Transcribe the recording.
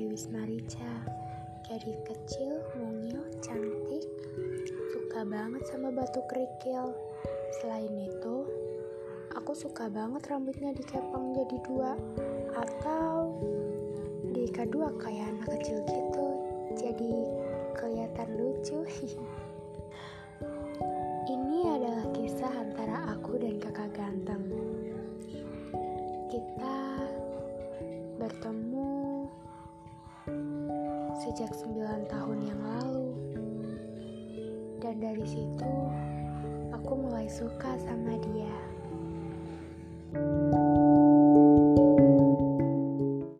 dari Wisma Rica. Dari kecil, mungil, cantik, suka banget sama batu kerikil. Selain itu, aku suka banget rambutnya dikepang jadi dua atau diikat dua kayak anak kecil gitu. Jadi kelihatan lucu. Ini adalah kisah antara aku dan kakak ganteng. Kita bertemu sejak 9 tahun yang lalu. Dan dari situ aku mulai suka sama dia.